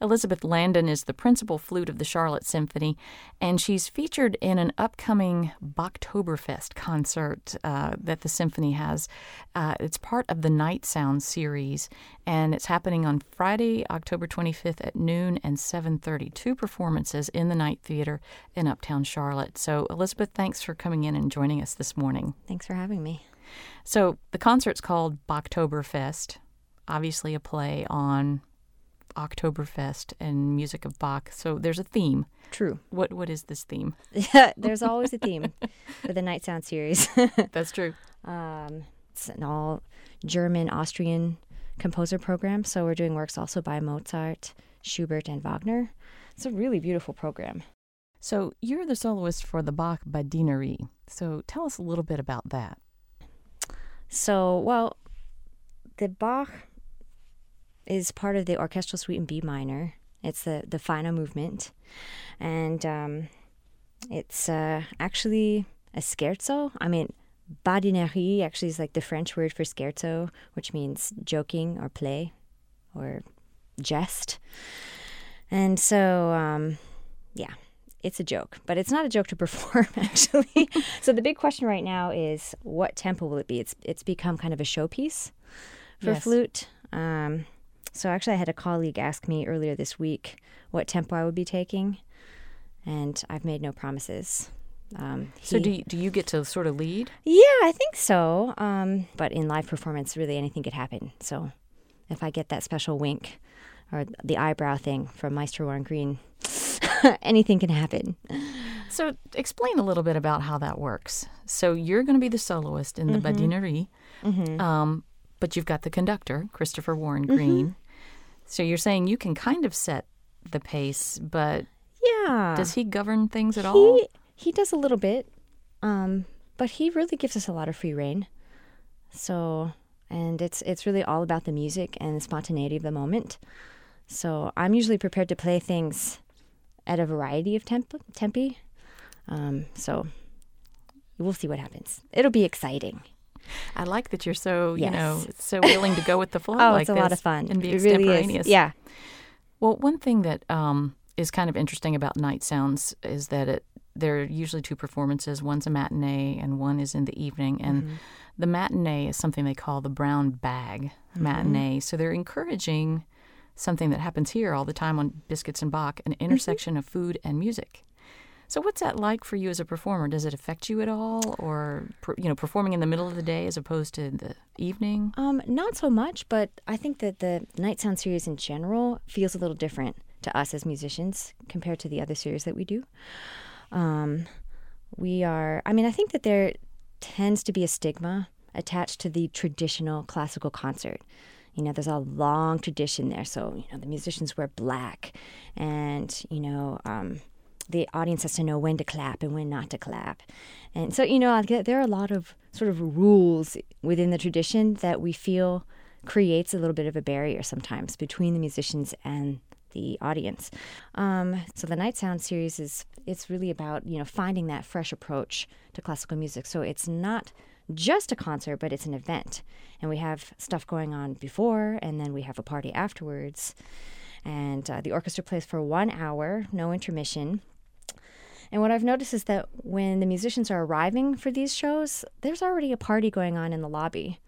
Elizabeth Landon is the principal flute of the Charlotte Symphony, and she's featured in an upcoming Bachtoberfest concert uh, that the symphony has. Uh, it's part of the KnightSound series, and it's happening on Friday, October 25th at noon and 7:30. Two performances in the Knight Theater in Uptown Charlotte. So, Elizabeth, thanks for coming in and joining us this morning. Thanks for having me. So, the concert's called Bachtoberfest, obviously a play on Oktoberfest and music of Bach. So there's a theme. True. What what is this theme? there's always a theme for the KnightSound series. That's true. Um, it's an all German Austrian composer program, so we're doing works also by Mozart, Schubert, and Wagner. It's a really beautiful program. So you're the soloist for the Bach Badinerie. So tell us a little bit about that. So, well, the Bach is part of the orchestral suite in B minor. It's the the final movement, and um, it's uh, actually a scherzo. I mean, badinerie actually is like the French word for scherzo, which means joking or play or jest. And so, um, yeah, it's a joke, but it's not a joke to perform actually. so the big question right now is what tempo will it be? It's it's become kind of a showpiece for Yes. flute. Um, so actually, I had a colleague ask me earlier this week what tempo I would be taking, and I've made no promises. Um, So do you, do you get to sort of lead? yeah, I think so. Um, but in live performance, really anything could happen. So if I get that special wink or the eyebrow thing from Meister Warren Green, anything can happen. So explain a little bit about how that works. So you're going to be the soloist in the Badinerie, um, but you've got the conductor, Christopher Warren Green. So you're saying you can kind of set the pace, but Yeah. does he govern things at all? He he does a little bit, um, but he really gives us a lot of free reign. So, and it's it's really all about the music and the spontaneity of the moment. So I'm usually prepared to play things at a variety of temp- tempi. Um, so we'll see what happens. It'll be exciting. I like that you're so you know so willing to go with the flow Oh, like it's a lot of fun. and be really extemporaneous. is. Yeah. Well, one thing that um, is kind of interesting about KnightSounds is that it there are usually two performances. One's a matinee and one is in the evening. And Mm-hmm. the matinee is something they call the brown bag Mm-hmm. matinee. So they're encouraging something that happens here all the time on Biscuits and Bach, Mm-hmm. an intersection of food and music. So what's that like for you as a performer? Does it affect you at all, or you know, performing in the middle of the day as opposed to the evening? Um, not so much, but I think that the KnightSound series in general feels a little different to us as musicians compared to the other series that we do. Um, we are, I mean, I think that there tends to be a stigma attached to the traditional classical concert. You know, there's a long tradition there. So, you know, the musicians wear black and, you know, um, the audience has to know when to clap and when not to clap. And so, you know, there are a lot of sort of rules within the tradition that we feel creates a little bit of a barrier sometimes between the musicians and the audience. Um, so the KnightSound series is it's really about you know finding that fresh approach to classical music. So it's not just a concert, but it's an event, and we have stuff going on before, and then we have a party afterwards. And uh, the orchestra plays for one hour, no intermission. And what I've noticed is that when the musicians are arriving for these shows, there's already a party going on in the lobby.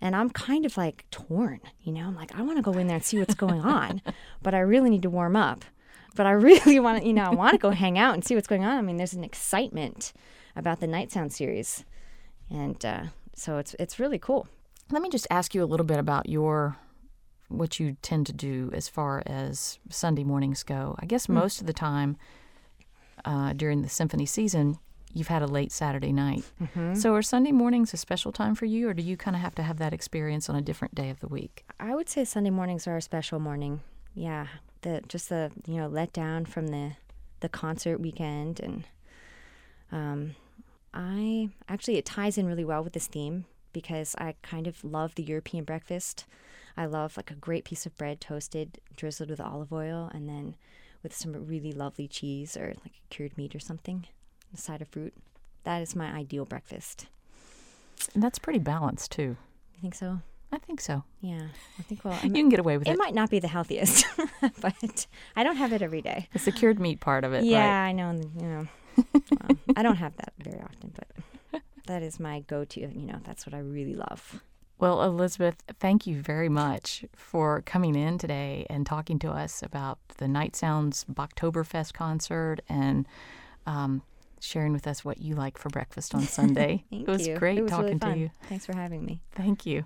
And I'm kind of like torn, you know? I'm like, I want to go in there and see what's going on, but I really need to warm up. But I really want to, you know, I want to go hang out and see what's going on. I mean, there's an excitement about the KnightSound series. And uh, so it's, it's really cool. Let me just ask you a little bit about your what you tend to do as far as Sunday mornings go. I guess most of the time uh, during the symphony season, you've had a late Saturday night. So are Sunday mornings a special time for you, or do you kind of have to have that experience on a different day of the week? I would say Sunday mornings are a special morning. Yeah, the just the you know let down from the the concert weekend, and um, I actually it ties in really well with this theme because I kind of love the European breakfast. I love like a great piece of bread toasted, drizzled with olive oil, and then with some really lovely cheese or like cured meat or something, a side of fruit. That is my ideal breakfast. And that's pretty balanced too. You think so? I think so. Yeah, I think well, you can get away with it. It might not be the healthiest, but I don't have it every day. The secured meat part of it. Yeah, right? I know. You know, well, I don't have that very often, but that is my go-to. You know, that's what I really love. Well, Elizabeth, thank you very much for coming in today and talking to us about the Night Sounds Bachtoberfest concert and um, sharing with us what you like for breakfast on Sunday. Thank it was you. great it was talking really to you. Thanks for having me. Thank you.